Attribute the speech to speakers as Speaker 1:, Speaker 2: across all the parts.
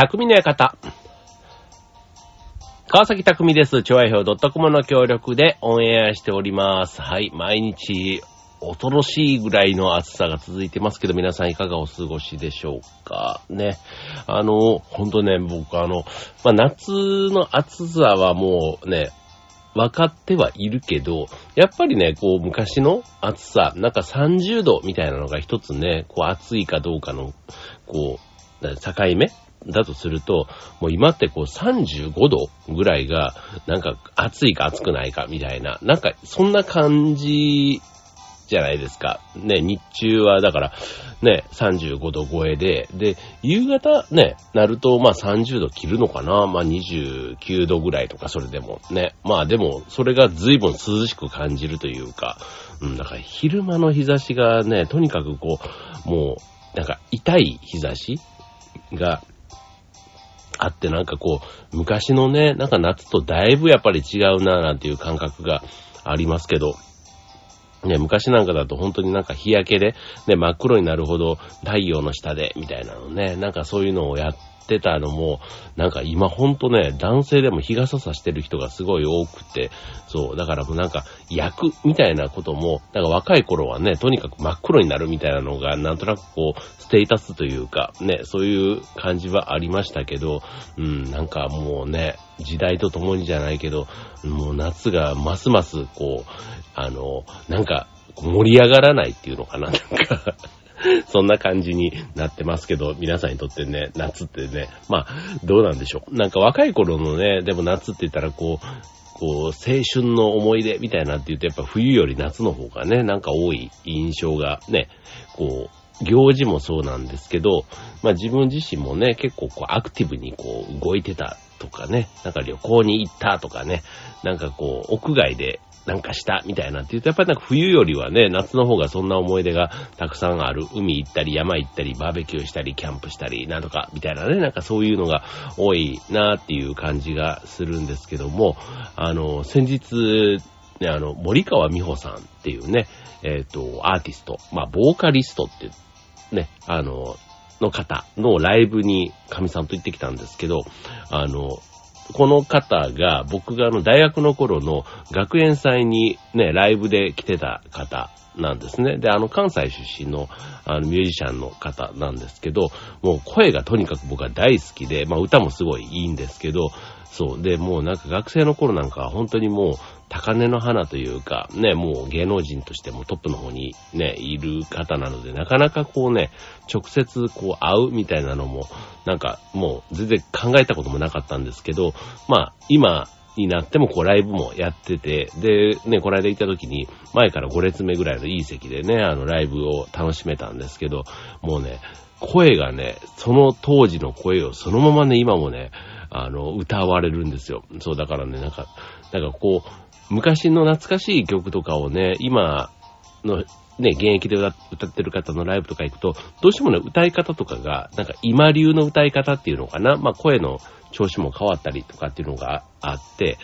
Speaker 1: 匠の館。川崎匠です。調和表 .com の協力でオンエアしております。はい、毎日、恐ろしいぐらいの暑さが続いてますけど、皆さんいかがお過ごしでしょうかね。あの、ほんとね、僕あの、まあ、夏の暑さはもうね、分かってはいるけど、やっぱりね、こう昔の暑さ、なんか30度みたいなのが一つね、こう暑いかどうかの、こう、境目だとすると、もう今ってこう35度ぐらいが、なんか暑いか暑くないかみたいな、なんかそんな感じじゃないですか。ね、日中はだから、ね、35度超えで、で、夕方ね、なると、まあ30度切るのかなまあ29度ぐらいとか、それでもね。まあでも、それが随分涼しく感じるというか、うん、だから昼間の日差しがね、とにかくこう、もう、なんか痛い日差しが、あってなんかこう、昔のね、なんか夏とだいぶやっぱり違うななんていう感覚がありますけど、ね、昔なんかだと本当になんか日焼けで、ね、真っ黒になるほど太陽の下で、みたいなのね、なんかそういうのをやっててたのも、なんか今ほんとね、男性でも日傘さしてる人がすごい多くて、そう、だからもうなんか焼くみたいなことも、なんか若い頃はね、とにかく真っ黒になるみたいなのが、なんとなくこう、ステータスというか、ね、そういう感じはありましたけど、うん、なんかもうね、時代とともにじゃないけど、もう夏がますますこう、あの、なんか盛り上がらないっていうのかな、なんか。そんな感じになってますけど、皆さんにとってね、夏ってね、まあ、どうなんでしょう。なんか若い頃のね、でも夏って言ったらこう、こう、青春の思い出みたいなって言うと、やっぱ冬より夏の方がね、なんか多い印象がね、こう、行事もそうなんですけど、まあ自分自身もね、結構こうアクティブにこう動いてたとかね、なんか旅行に行ったとかね、なんかこう、屋外でなんかしたみたいなって言うと、やっぱりなんか冬よりはね、夏の方がそんな思い出がたくさんある。海行ったり、山行ったり、バーベキューしたり、キャンプしたり、なんとか、みたいなね、なんかそういうのが多いなっていう感じがするんですけども、あの、先日、ね、あの、森川美穂さんっていうね、えっ、ー、と、アーティスト、まあ、ボーカリストってね、あの、の方のライブに神さんと行ってきたんですけど、あの、この方が僕があの大学の頃の学園祭にね、ライブで来てた方なんですね。で、あの関西出身のあのミュージシャンの方なんですけど、もう声がとにかく僕は大好きで、まあ歌もすごいいいんですけど、そう。で、もうなんか学生の頃なんかは本当にもう高根の花というか、ね、もう芸能人としてもトップの方にね、いる方なので、なかなかこうね、直接こう会うみたいなのも、なんかもう全然考えたこともなかったんですけど、まあ今、になってもこうライブもやってて、で、ね、この間行った時に前から5列目ぐらいのいい席でね、あのライブを楽しめたんですけど、もうね、声がね、その当時の声をそのままね、今もね、あの、歌われるんですよ。そう、だからね、なんか、なんかこう、昔の懐かしい曲とかをね、今の、ね、現役で歌ってる方のライブとか行くと、どうしてもね、歌い方とかが、なんか今流の歌い方っていうのかな、まあ声の調子も変わったりとかっていうのがあって、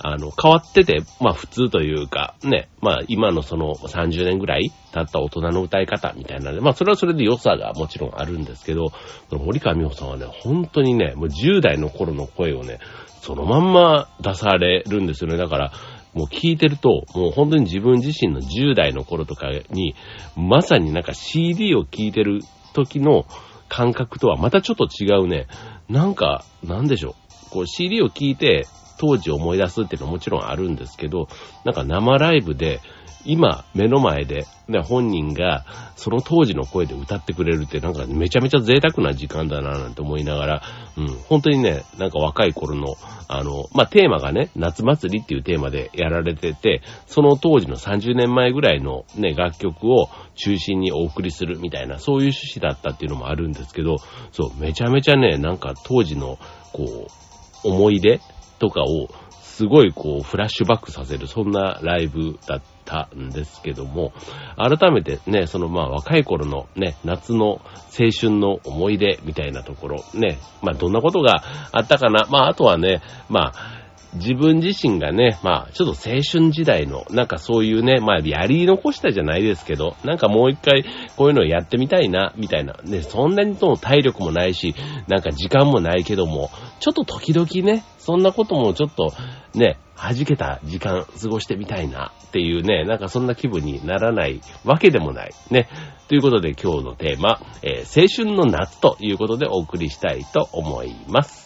Speaker 1: あの、変わってて、まあ普通というか、ね、まあ今のその30年ぐらい経った大人の歌い方みたいなね、まあそれはそれで良さがもちろんあるんですけど、森川美穂さんはね、本当にね、もう10代の頃の声をね、そのまんま出されるんですよね。だから、もう聞いてると、もう本当に自分自身の10代の頃とかに、まさになんか CD を聴いてる時の感覚とはまたちょっと違うね、なんか、なんでしょう。こう CD を聴いて、当時思い出すっていうのはもちろんあるんですけど、なんか生ライブで、今、目の前で、ね、本人が、その当時の声で歌ってくれるって、なんかめちゃめちゃ贅沢な時間だな、なんて思いながら、うん、本当にね、なんか若い頃の、あの、まあ、テーマがね、夏祭りっていうテーマでやられてて、その当時の30年前ぐらいのね、楽曲を中心にお送りするみたいな、そういう趣旨だったっていうのもあるんですけど、そう、めちゃめちゃね、なんか当時の、こう、思い出とかを、すごいこう、フラッシュバックさせる、そんなライブだったんですけども、改めてね、そのまあ若い頃のね、夏の青春の思い出みたいなところ、ね、まあどんなことがあったかな、まああとはね、まあ、自分自身がね、まあ、ちょっと青春時代の、なんかそういうね、まあ、やり残したじゃないですけど、なんかもう一回こういうのをやってみたいな、みたいな。ね、そんなにとも体力もないし、なんか時間もないけども、ちょっと時々ね、そんなこともちょっと、ね、弾けた時間過ごしてみたいなっていうね、なんかそんな気分にならないわけでもない。ね。ということで今日のテーマ、えー、青春の夏ということでお送りしたいと思います。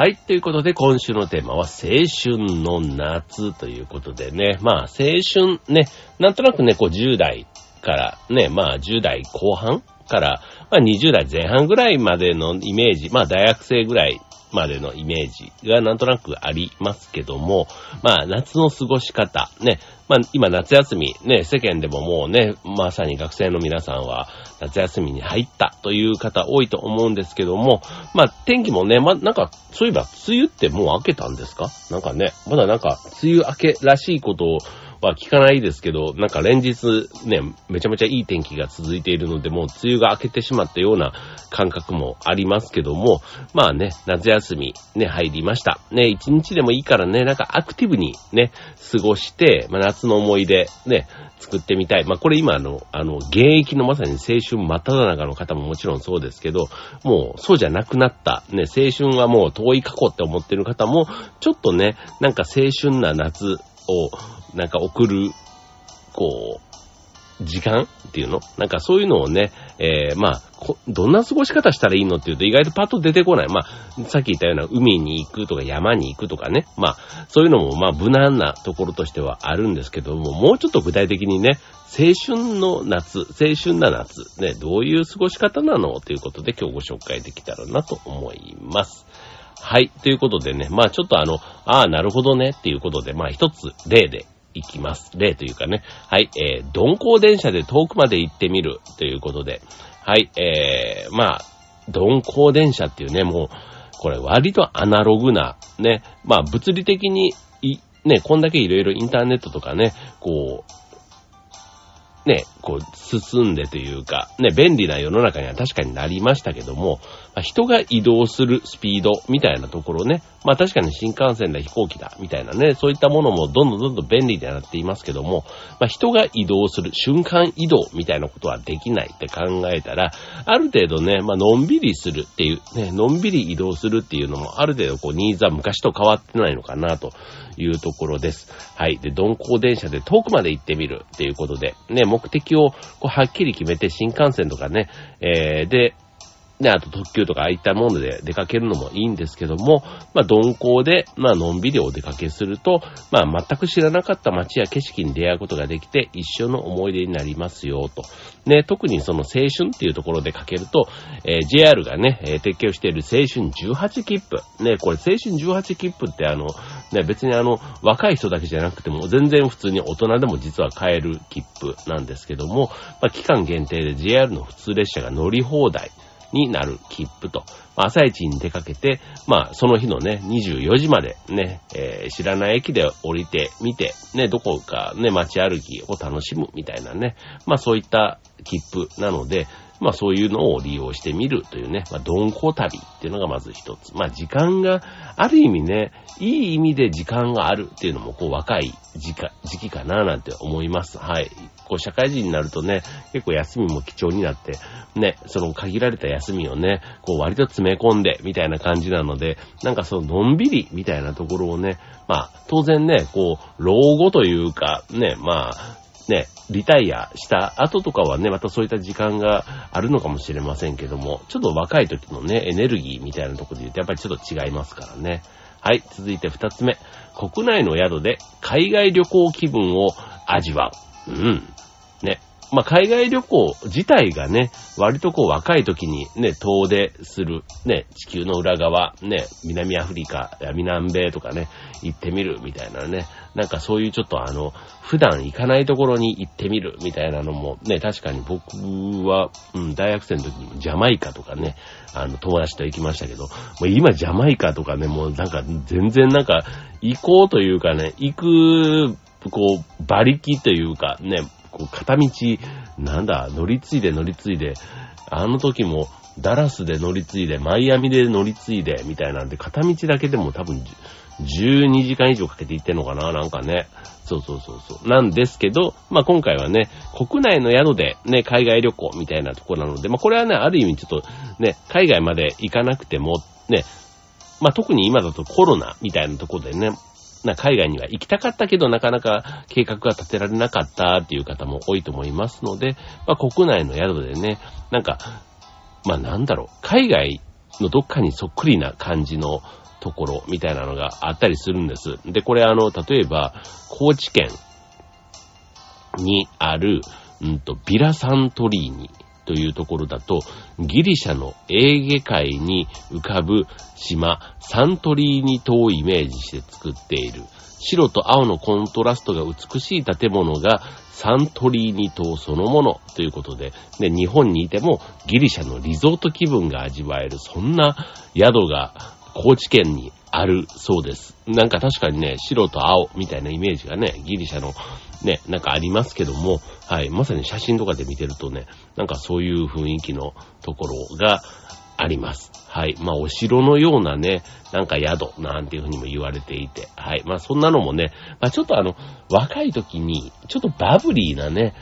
Speaker 1: はい。ということで、今週のテーマは、青春の夏ということでね。まあ、青春ね、なんとなくね、こう、10代からね、まあ、10代後半から、まあ、20代前半ぐらいまでのイメージ、まあ、大学生ぐらいまでのイメージがなんとなくありますけども、まあ、夏の過ごし方、ね、まあ、今夏休み、ね、世間でももうね、まさに学生の皆さんは夏休みに入ったという方多いと思うんですけども、まあ、天気もね、まあ、なんか、そういえば、梅雨ってもう明けたんですか？なんかね、まだなんか、梅雨明けらしいことをは聞かないですけど、なんか連日ね、めちゃめちゃいい天気が続いているので、もう梅雨が明けてしまったような感覚もありますけども、まあね、夏休みね、入りました。ね、一日でもいいからね、なんかアクティブにね、過ごして、まあ夏の思い出ね、作ってみたい。まあこれ今あの、あの、現役のまさに青春真っ只中の方ももちろんそうですけど、もうそうじゃなくなった、ね、青春はもう遠い過去って思ってる方も、ちょっとね、なんか青春な夏をなんか送る、こう、時間っていうの？なんかそういうのをね、えー、まあ、どんな過ごし方したらいいのっていうと意外とパッと出てこない。まあ、さっき言ったような海に行くとか山に行くとかね。まあ、そういうのもまあ無難なところとしてはあるんですけども、もうちょっと具体的にね、青春の夏、青春な夏、ね、どういう過ごし方なのということで今日ご紹介できたらなと思います。はい。ということでね、まあちょっとあの、ああ、なるほどねっていうことで、まあ一つ例でいきます。例というかね。はい、えー、鈍行電車で遠くまで行ってみるということで。はい、えー、まあ、鈍行電車っていうね、もう、これ割とアナログな、ね、まあ物理的に、いね、こんだけいろいろインターネットとかね、こう、ね、こう、進んでというか、ね、便利な世の中には確かになりましたけども、ま、人が移動するスピードみたいなところね、まあ確かに新幹線だ、飛行機だ、みたいなね、そういったものもどんどんどんどん便利になっていますけども、まあ人が移動する瞬間移動みたいなことはできないって考えたら、ある程度ね、まあのんびりするっていう、ね、のんびり移動するっていうのもある程度こうニーズは昔と変わってないのかなというところです。はい。で、鈍行電車で遠くまで行ってみるっていうことで、ね、目的をこうはっきり決めて新幹線とかね、えー、で、で、あと特急とかああいったもので出かけるのもいいんですけども、まあ、鈍行で、まあ、のんびりお出かけすると、まあ、全く知らなかった街や景色に出会うことができて、一生の思い出になりますよ、と。ね、特にその青春っていうところでかけると、えー、JR がね、えー、提供している青春18切符。ね、これ青春18切符ってあの、ね、別にあの、若い人だけじゃなくても、全然普通に大人でも実は買える切符なんですけども、まあ、期間限定で JR の普通列車が乗り放題。になる切符と、朝一に出かけて、まあ、その日のね、24時までね、えー、知らない駅で降りてみて、ね、どこかね、街歩きを楽しむみたいなね、まあそういった切符なので、まあそういうのを利用してみるというね、まあ鈍行旅っていうのがまず一つ。まあ時間が、ある意味ね、いい意味で時間があるっていうのもこう若い時時期かななんて思います。はい。こう社会人になるとね、結構休みも貴重になって、ね、その限られた休みをね、こう割と詰め込んでみたいな感じなので、なんかそののんびりみたいなところをね、まあ当然ね、こう、老後というか、ね、まあ、ね、リタイアした後とかはね、またそういった時間があるのかもしれませんけども、ちょっと若い時のね、エネルギーみたいなところで言うとやっぱりちょっと違いますからね。はい、続いて二つ目。国内の宿で海外旅行気分を味わう。うん。ね。まあ、海外旅行自体がね、割とこう若い時にね、遠出する、ね、地球の裏側、ね、南アフリカ、南米とかね、行ってみるみたいなね、なんかそういうちょっとあの、普段行かないところに行ってみるみたいなのもね、確かに僕は、うん、大学生の時にジャマイカとかね、あの、友達と行きましたけど、もう今ジャマイカとかね、もうなんか全然なんか、行こうというかね、行く、こう、馬力というかね、こう片道、なんだ、乗り継いで乗り継いで、あの時も、ダラスで乗り継いで、マイアミで乗り継いで、みたいなんで、片道だけでも多分、12時間以上かけて行ってんのかななんかね。そうそうそうそう。なんですけど、まあ今回はね、国内の宿でね、海外旅行みたいなとこなので、まあこれはね、ある意味ちょっとね、海外まで行かなくても、ね、まあ特に今だとコロナみたいなとこでね、な海外には行きたかったけどなかなか計画が立てられなかったっていう方も多いと思いますので、まあ国内の宿でね、なんか、まあなんだろう、海外のどっかにそっくりな感じのところみたいなのがあったりするんです。で、これあの、例えば、高知県にある、うんと、ビラサントリーニというところだと、ギリシャのエーゲ海に浮かぶ島、サントリーニ島をイメージして作っている。白と青のコントラストが美しい建物がサントリーニ島そのものということで、で、日本にいてもギリシャのリゾート気分が味わえる、そんな宿が高知県にあるそうです。なんか確かにね、白と青みたいなイメージがね、ギリシャのね、なんかありますけども、はい、まさに写真とかで見てるとね、なんかそういう雰囲気のところがあります。はい。まあ、お城のようなね、なんか宿なんていうふうにも言われていて、はい。まあ、そんなのもね、まあ、ちょっとあの、若い時に、ちょっとバブリーなね、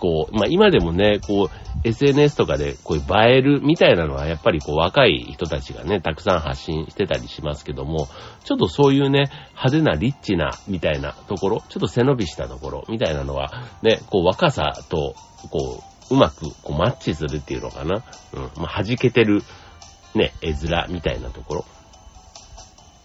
Speaker 1: こう、まあ、今でもね、こう、SNS とかでこういう映えるみたいなのはやっぱりこう若い人たちがね、たくさん発信してたりしますけども、ちょっとそういうね、派手なリッチなみたいなところ、ちょっと背伸びしたところみたいなのは、ね、こう若さと、こう、うまくこうマッチするっていうのかな。うん。まあ、弾けてる、ね、絵面みたいなところ。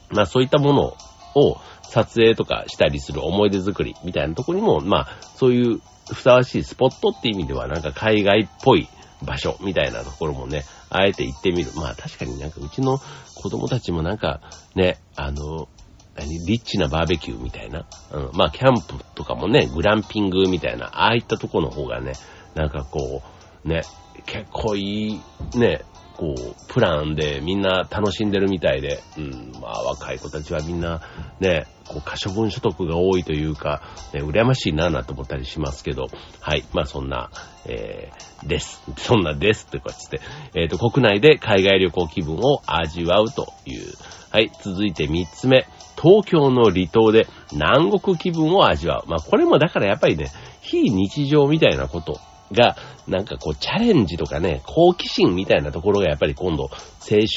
Speaker 1: まあそういったものを撮影とかしたりする思い出作りみたいなところにも、まあそういうふさわしいスポットって意味ではなんか海外っぽい場所みたいなところもね、あえて行ってみる。まあ確かになんかうちの子供たちもなんかね、あの、何、リッチなバーベキューみたいな。うん。まあキャンプとかもね、グランピングみたいな、ああいったとこの方がね、なんかこう、ね、結構いい、ね、こう、プランでみんな楽しんでるみたいで、うん、まあ若い子たちはみんなね、こう可処分所得が多いというか、ね、羨ましいなぁなと思ったりしますけど、はい、まあそんな、えー、です。そんなですってこうやって、えっ、ー、と、国内で海外旅行気分を味わうという。はい、続いて三つ目。東京の離島で南国気分を味わう。まあこれもだからやっぱりね、非日常みたいなことが、なんかこうチャレンジとかね、好奇心みたいなところがやっぱり今度、青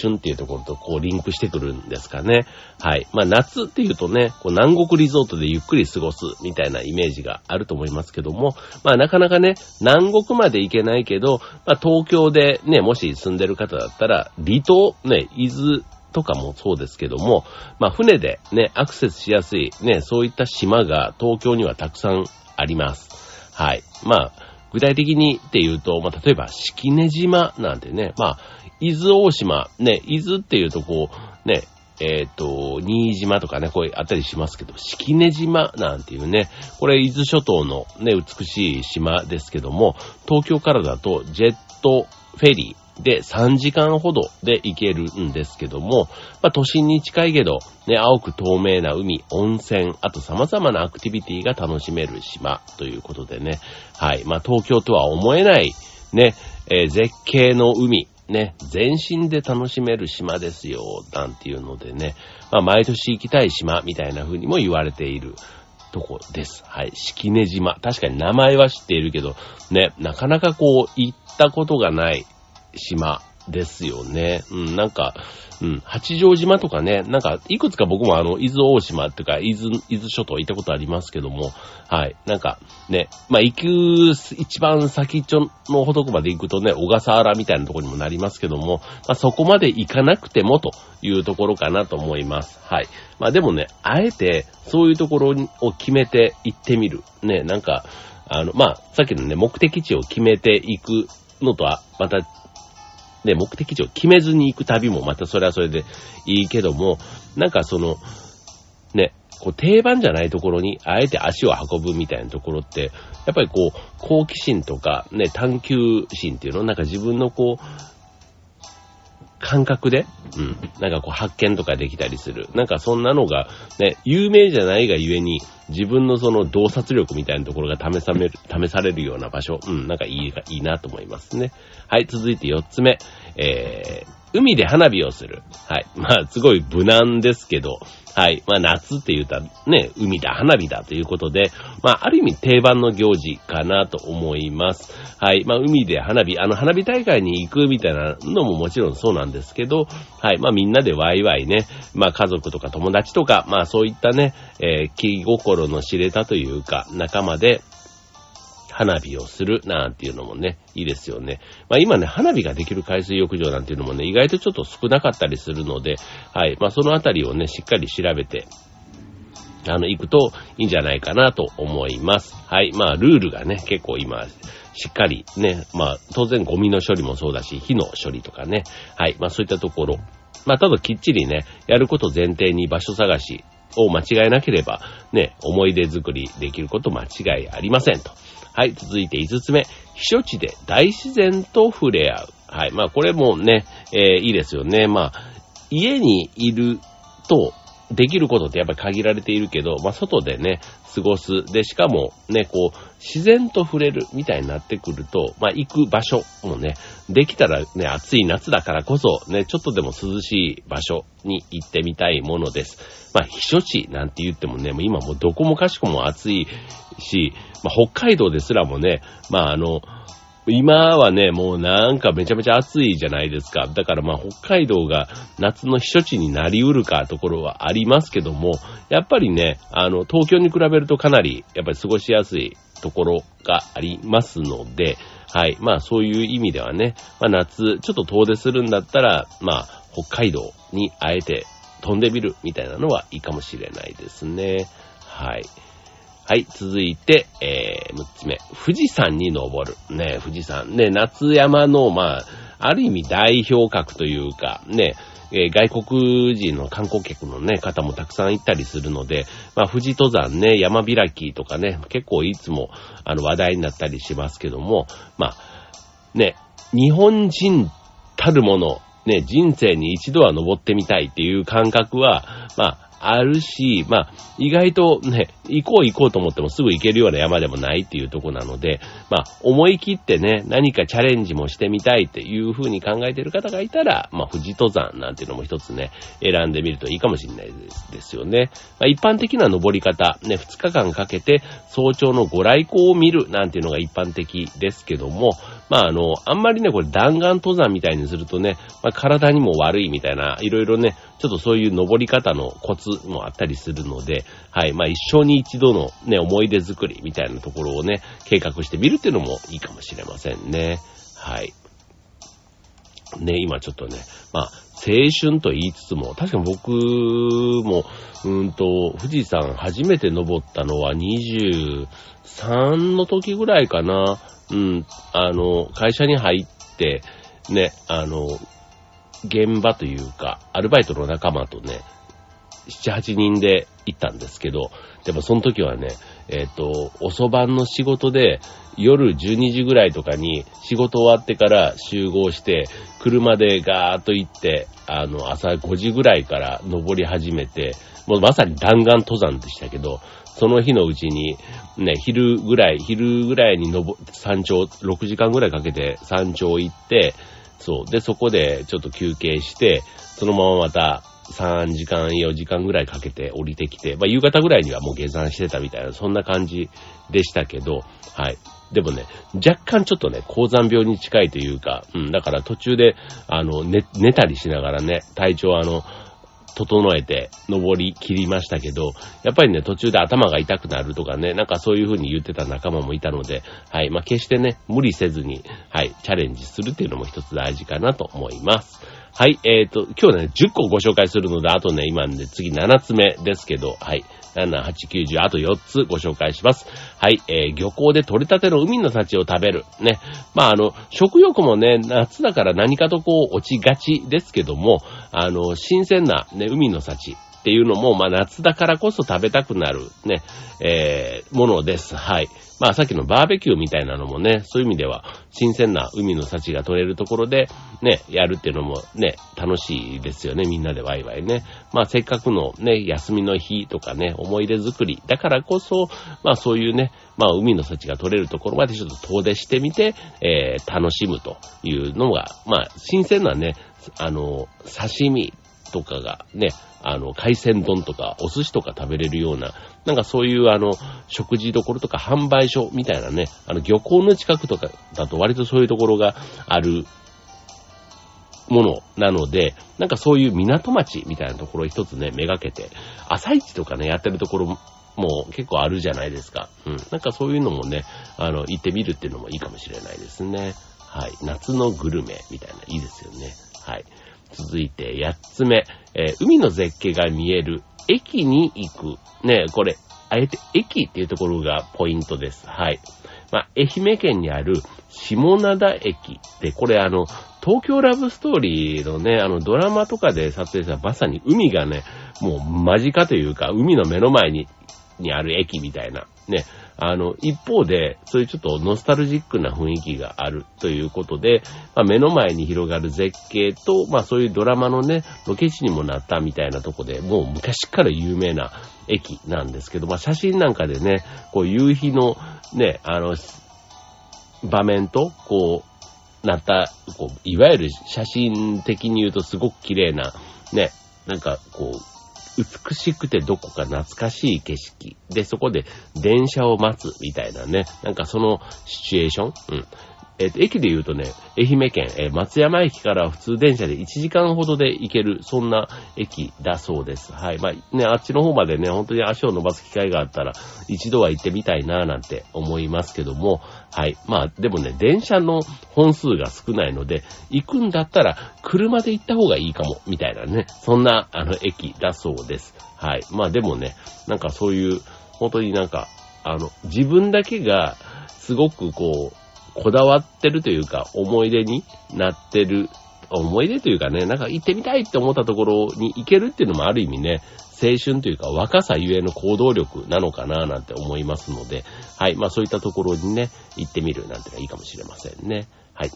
Speaker 1: 春っていうところとこうリンクしてくるんですかね。はい。まあ夏っていうとね、こう南国リゾートでゆっくり過ごすみたいなイメージがあると思いますけども、まあなかなかね、南国まで行けないけど、まあ東京でね、もし住んでる方だったら、離島、ね、伊豆、とかもそうですけども、まあ船でね、アクセスしやすいね、そういった島が東京にはたくさんあります。はい。まあ、具体的にっていうと、まあ、例えば、式根島なんてね、まあ、伊豆大島、ね、伊豆っていうとこう、ね、えっ、ー、と、新島とかね、こうあったりしますけど、式根島なんていうね、これ伊豆諸島のね、美しい島ですけども、東京からだとジェットフェリー、で、3時間ほどで行けるんですけども、まあ、都心に近いけど、ね、青く透明な海、温泉、あと様々なアクティビティが楽しめる島ということでね、はい。まあ、東京とは思えない、ね、えー、絶景の海、ね、全身で楽しめる島ですよ、なんていうのでね、まあ、毎年行きたい島みたいな風にも言われているとこです。はい。式根島。確かに名前は知っているけど、ね、なかなかこう、行ったことがない島ですよね。うん、なんか、うん、八丈島とかね、なんか、いくつか僕もあの、伊豆大島っていうか、伊豆、伊豆諸島行ったことありますけども、はい、なんか、ね、まあ、行く、一番先っちょのほどこまで行くとね、小笠原みたいなところにもなりますけども、まあ、そこまで行かなくてもというところかなと思います。はい。まあ、でもね、あえて、そういうところを決めて行ってみる。ね、なんか、あの、まあ、さっきのね、目的地を決めていくのとは、また、ね、目的地を決めずに行く旅もまたそれはそれでいいけども、なんかその、ね、こう定番じゃないところにあえて足を運ぶみたいなところって、やっぱりこう、好奇心とかね、探求心っていうのをなんか自分のこう、感覚で、うん、なんかこう発見とかできたりする。なんかそんなのが、ね、有名じゃないがゆえに、自分のその洞察力みたいなところが試される、試されるような場所、うん、なんかいい、いいなと思いますね。はい、続いて4つ目。えー、海で花火をする。はい。まあ、すごい無難ですけど、はい。まあ、夏って言うたらね、海だ、花火だということで、まあ、ある意味定番の行事かなと思います。はい。まあ、海で花火、あの、花火大会に行くみたいなのももちろんそうなんですけど、はい。まあ、みんなでワイワイね、まあ、家族とか友達とか、まあ、そういったね、えー、気心の知れたというか、仲間で、花火をするなんていうのもね、いいですよね。まあ今ね、花火ができる海水浴場なんていうのもね、意外とちょっと少なかったりするので、はい。まあそのあたりをね、しっかり調べて、あの、行くといいんじゃないかなと思います。はい。まあ、ルールがね、結構今、しっかりね、まあ、当然ゴミの処理もそうだし、火の処理とかね。はい。まあ、そういったところ。まあ、ただきっちりね、やること前提に場所探しを間違えなければ、ね、思い出作りできること間違いありませんと。はい、続いて5つ目。避暑地で大自然と触れ合う。はい、まあこれもね、えー、いいですよね。まあ、家にいると、できることってやっぱり限られているけど、まあ、外でね、過ごす。で、しかもね、こう、自然と触れるみたいになってくると、まあ、行く場所もね、できたらね、暑い夏だからこそ、ね、ちょっとでも涼しい場所に行ってみたいものです。まあ、避暑地なんて言ってもね、もう今もうどこもかしこも暑いし、まあ、北海道ですらもね、まあ、あの、今はね、もうなんかめちゃめちゃ暑いじゃないですか。だからまあ北海道が夏の避暑地になりうるかところはありますけども、やっぱりね、あの、東京に比べるとかなりやっぱり過ごしやすいところがありますので、はい。まあそういう意味ではね、まあ夏ちょっと遠出するんだったら、まあ北海道にあえて飛んでみるみたいなのはいいかもしれないですね。はい。はい、続いて、えー、6つ目。富士山に登る。ね、富士山。ね、夏山の、まあ、ある意味代表格というか、ね、えー、外国人の観光客のね、方もたくさん行ったりするので、まあ、富士登山ね、山開きとかね、結構いつも、あの、話題になったりしますけども、まあ、ね、日本人たるもの、ね、人生に一度は登ってみたいっていう感覚は、まあ、あるし、まあ、意外とね、行こう行こうと思ってもすぐ行けるような山でもないっていうとこなので、まあ、思い切ってね、何かチャレンジもしてみたいっていう風に考えている方がいたら、まあ、富士登山なんていうのも一つね、選んでみるといいかもしれないですよね。まあ、一般的な登り方、ね、2日間かけて早朝のご来光を見るなんていうのが一般的ですけども、まあ、あの、あんまりね、これ弾丸登山みたいにするとね、まあ、体にも悪いみたいな、いろいろね、ちょっとそういう登り方のコツもあったりするので、はい。まあ一生に一度のね、思い出作りみたいなところをね、計画してみるっていうのもいいかもしれませんね。はい。ね、今ちょっとね、まあ、青春と言いつつも、確かに僕も、うんと、富士山初めて登ったのは23の時ぐらいかな。うん、あの、会社に入って、ね、あの、現場というか、アルバイトの仲間とね、7、8人で行ったんですけど、でもその時はね、えっ、ー、と、遅番の仕事で、夜12時ぐらいとかに仕事終わってから集合して、車でガーッと行って、あの、朝5時ぐらいから登り始めて、もうまさに弾丸登山でしたけど、その日のうちに、ね、昼ぐらい、昼ぐらいに登、山頂、6時間ぐらいかけて山頂行って、そう。で、そこでちょっと休憩して、そのまままた3時間、4時間ぐらいかけて降りてきて、まあ夕方ぐらいにはもう下山してたみたいな、そんな感じでしたけど、はい。でもね、若干ちょっとね、高山病に近いというか、うん、だから途中で、あの、寝、寝たりしながらね、体調あの、整えて登り切りましたけど、やっぱりね、途中で頭が痛くなるとかね、なんかそういう風に言ってた仲間もいたので、はい、まあ、決してね、無理せずに、はい、チャレンジするっていうのも一つ大事かなと思います。はい、えっ、ー、と、今日ね、10個ご紹介するので、あとね、今ね、次7つ目ですけど、はい、7、8、9、10、あと4つご紹介します。はい、えー、漁港で取れたての海の幸を食べる。ね。まあ、あの、食欲もね、夏だから何かとこう落ちがちですけども、あの、新鮮なね、海の幸。っていうのも、まあ夏だからこそ食べたくなるね、えー、ものです。はい。まあさっきのバーベキューみたいなのもね、そういう意味では新鮮な海の幸が取れるところでね、やるっていうのもね、楽しいですよね、みんなでワイワイね。まあせっかくのね、休みの日とかね、思い出作りだからこそ、まあそういうね、まあ海の幸が取れるところまでちょっと遠出してみて、えー、楽しむというのが、まあ新鮮なね、あの、刺身とかがね、あの、海鮮丼とかお寿司とか食べれるような、なんかそういうあの、食事どころとか販売所みたいなね、あの、漁港の近くとかだと割とそういうところがあるものなので、なんかそういう港町みたいなところ一つね、めがけて、朝市とかね、やってるところも結構あるじゃないですか。うん。なんかそういうのもね、あの、行ってみるっていうのもいいかもしれないですね。はい。夏のグルメみたいな、いいですよね。はい。続いて、8つ目、えー、海の絶景が見える駅に行く。ね、これ、あえて駅っていうところがポイントです。はい。まあ、愛媛県にある下灘駅で、これあの、東京ラブストーリーのね、あのドラマとかで撮影したまさに海がね、もう間近というか、海の目の前に、にある駅みたいな、ね、あの、一方で、そういうちょっとノスタルジックな雰囲気があるということで、まあ、目の前に広がる絶景と、まあそういうドラマのね、ロケ地にもなったみたいなとこで、もう昔から有名な駅なんですけど、まあ写真なんかでね、こう夕日のね、あの、場面と、こう、なった、こう、いわゆる写真的に言うとすごく綺麗な、ね、なんかこう、美しくてどこか懐かしい景色。で、そこで電車を待つみたいなね。なんかそのシチュエーション？うん。えっ、ー、と、駅で言うとね、愛媛県、えー、松山駅から普通電車で1時間ほどで行ける、そんな駅だそうです。はい。まあ、ね、あっちの方までね、本当に足を伸ばす機会があったら、一度は行ってみたいななんて思いますけども、はい。まあ、でもね、電車の本数が少ないので、行くんだったら、車で行った方がいいかも、みたいなね、そんな、あの、駅だそうです。はい。まあ、でもね、なんかそういう、本当になんか、あの、自分だけが、すごくこう、こだわってるというか、思い出になってる、思い出というかね、なんか行ってみたいって思ったところに行けるっていうのもある意味ね、青春というか若さゆえの行動力なのかななんて思いますので、はい。まあそういったところにね、行ってみるなんてのがいいかもしれませんね。はい。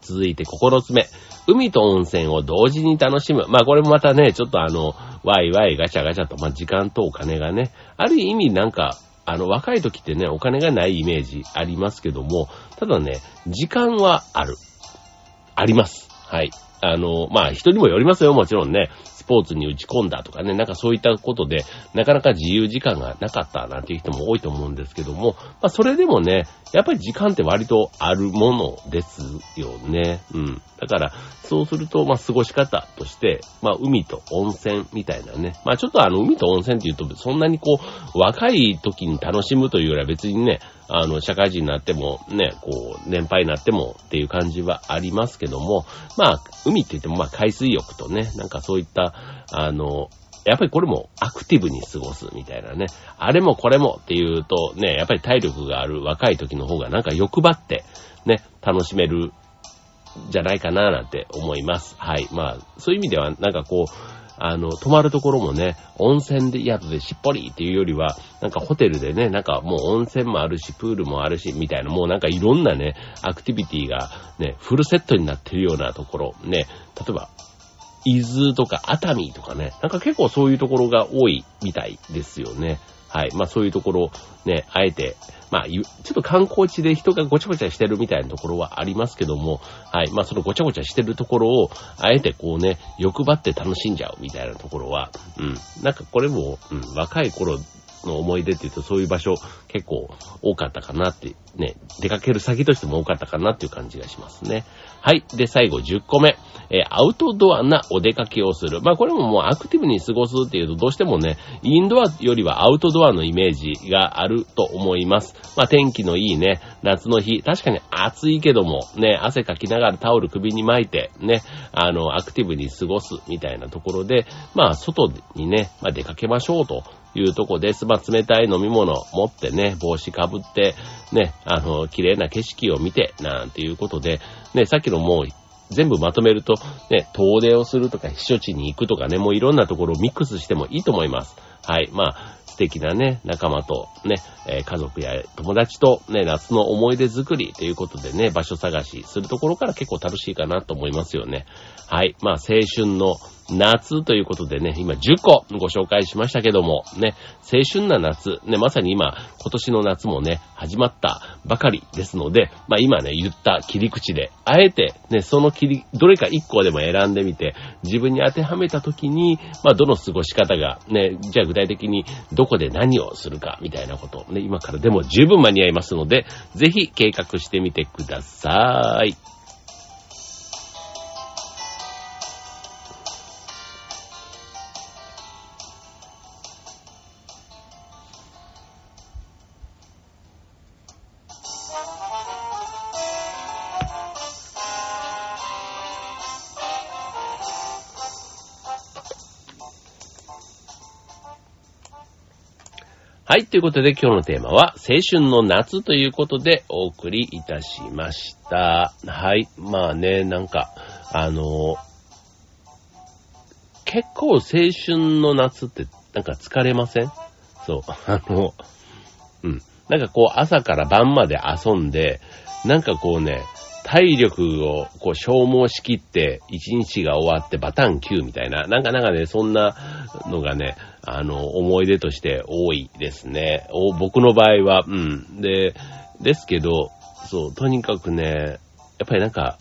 Speaker 1: 続いて9つ目。海と温泉を同時に楽しむ。まあこれもまたね、ちょっとあの、ワイワイガチャガチャと、まあ時間とお金がね、ある意味なんかあの、若い時ってね、お金がないイメージありますけども、ただね、時間はある。あります。はい。あの、まあ、人にもよりますよ、もちろんね。スポーツに打ち込んだとかね、なんかそういったことで、なかなか自由時間がなかったなんていう人も多いと思うんですけども、まあ、それでもね、やっぱり時間って割とあるものですよね。うん。だから、そうすると、まあ、過ごし方として、まあ、海と温泉みたいなね。まあ、ちょっとあの、海と温泉って言うと、そんなにこう、若い時に楽しむというよりは別にね、あの、社会人になっても、ね、こう、年配になってもっていう感じはありますけども、まあ、海って言っても、まあ、海水浴とね、なんかそういった、あの、やっぱりこれもアクティブに過ごすみたいなね。あれもこれもっていうとね、やっぱり体力がある若い時の方がなんか欲張ってね、楽しめるじゃないかななんて思います。はい。まあ、そういう意味ではなんかこう、あの、泊まるところもね、温泉で宿でしっぽりっていうよりは、なんかホテルでね、なんかもう温泉もあるし、プールもあるし、みたいな、もうなんかいろんなね、アクティビティがね、フルセットになってるようなところ、ね、例えば、伊豆とか熱海とかね、なんか結構そういうところが多いみたいですよね。はい。まあそういうところ、ね、あえて、まあ、ちょっと観光地で人がごちゃごちゃしてるみたいなところはありますけども、はい。まあそのごちゃごちゃしてるところを、あえてこうね、欲張って楽しんじゃうみたいなところは、うん。なんかこれも、うん、若い頃の思い出って言うとそういう場所結構多かったかなって、ね、出かける先としても多かったかなっていう感じがしますね。はい。で、最後10個目。えー、アウトドアなお出かけをする。まあこれももうアクティブに過ごすっていうとどうしてもね、インドアよりはアウトドアのイメージがあると思います。まあ天気のいいね、夏の日、確かに暑いけども、ね、汗かきながらタオル首に巻いて、ね、あの、アクティブに過ごすみたいなところで、まあ外にね、まあ出かけましょうというとこです。まあ、冷たい飲み物持ってね、帽子かぶって、ね、あの、綺麗な景色を見て、なんていうことで、ね、さっきのもう全部まとめると、ね、遠出をするとか、避暑地に行くとかね、もういろんなところをミックスしてもいいと思います。はい。まあ、素敵なね、仲間とね、え、家族や友達とね、夏の思い出作りということでね、場所探しするところから結構楽しいかなと思いますよね。はい。まあ、青春の夏ということでね、今10個ご紹介しましたけども、ね、青春な夏、ね、まさに今、今年の夏もね、始まったばかりですので、まあ今ね、言った切り口で、あえて、ね、その切り、どれか1個でも選んでみて、自分に当てはめた時に、まあどの過ごし方が、ね、じゃあ具体的にどこで何をするか、みたいなこと、ね、今からでも十分間に合いますので、ぜひ計画してみてください。はい。ということで今日のテーマは青春の夏ということでお送りいたしました。はい。まあね、なんか、あの、結構青春の夏ってなんか疲れません？そう。あの、うん。なんかこう朝から晩まで遊んで、なんかこうね、体力をこう消耗しきって一日が終わってバタン9みたいな、なんかなんかね、そんなのがね、あの、思い出として多いですね。お僕の場合は、うん。で、ですけど、そう、とにかくね、やっぱりなんか、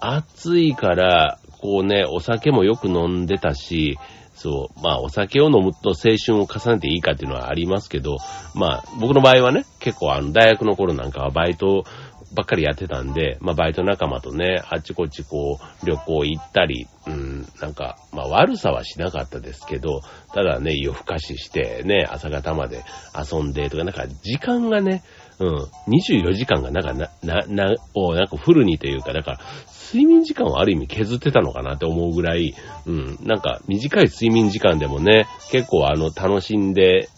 Speaker 1: 暑いから、こうね、お酒もよく飲んでたし、そう、まあお酒を飲むと青春を重ねていいかっていうのはありますけど、まあ僕の場合はね、結構あの大学の頃なんかはバイトばっかりやってたんで、まあバイト仲間とね、あっちこっちこう旅行行ったり、うん、なんか、まあ悪さはしなかったですけど、ただね、夜更かししてね、朝方まで遊んでとか、なんか時間がね、うん、24時間がなんかな、な、な、をなんかフルにというか、だから、睡眠時間をある意味削ってたのかなって思うぐらい、うん、なんか短い睡眠時間でもね、結構あの、楽しんで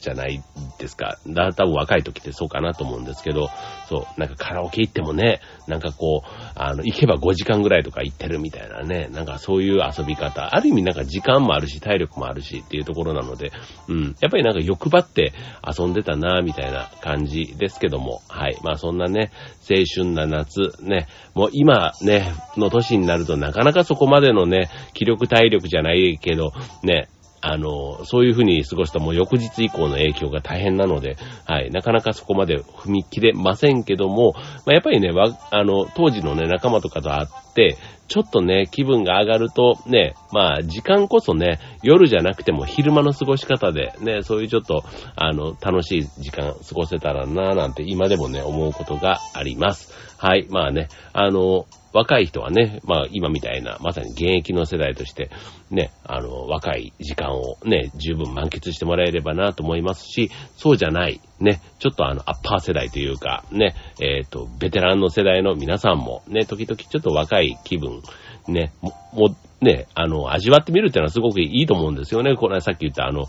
Speaker 1: じゃないですか。だ、多分若い時ってそうかなと思うんですけど、そう、なんかカラオケ行ってもね、なんかこう、あの、行けば5時間ぐらいとか行ってるみたいなね、なんかそういう遊び方、ある意味なんか時間もあるし、体力もあるしっていうところなので、うん、やっぱりなんか欲張って遊んでたな、みたいな感じですけども、はい。まあそんなね、青春な夏、ね、もう今ね、の年になるとなかなかそこまでのね、気力体力じゃないけど、ね、あの、そういうふうに過ごしたもう翌日以降の影響が大変なので、はい、なかなかそこまで踏み切れませんけども、まあ、やっぱりね、あの、当時のね、仲間とかと会って、ちょっとね、気分が上がると、ね、まあ、時間こそね、夜じゃなくても昼間の過ごし方で、ね、そういうちょっと、あの、楽しい時間過ごせたらなぁなんて今でもね、思うことがあります。はい、まあね、あの、若い人はね、まあ今みたいな、まさに現役の世代として、ね、あの、若い時間をね、十分満喫してもらえればなと思いますし、そうじゃない、ね、ちょっとあの、アッパー世代というか、ね、えっ、ー、と、ベテランの世代の皆さんも、ね、時々ちょっと若い気分、ね、も、もね、あの、味わってみるっていうのはすごくいいと思うんですよね。これはさっき言ったあの、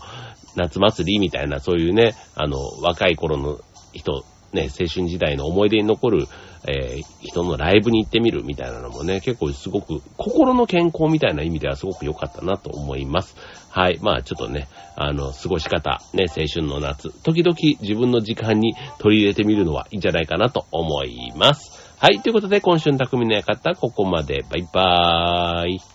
Speaker 1: 夏祭りみたいな、そういうね、あの、若い頃の人、ね、青春時代の思い出に残る、えー、人のライブに行ってみるみたいなのもね、結構すごく、心の健康みたいな意味ではすごく良かったなと思います。はい。まあちょっとね、あの、過ごし方、ね、青春の夏、時々自分の時間に取り入れてみるのはいいんじゃないかなと思います。はい。ということで、今週の匠の館、ここまで。バイバーイ。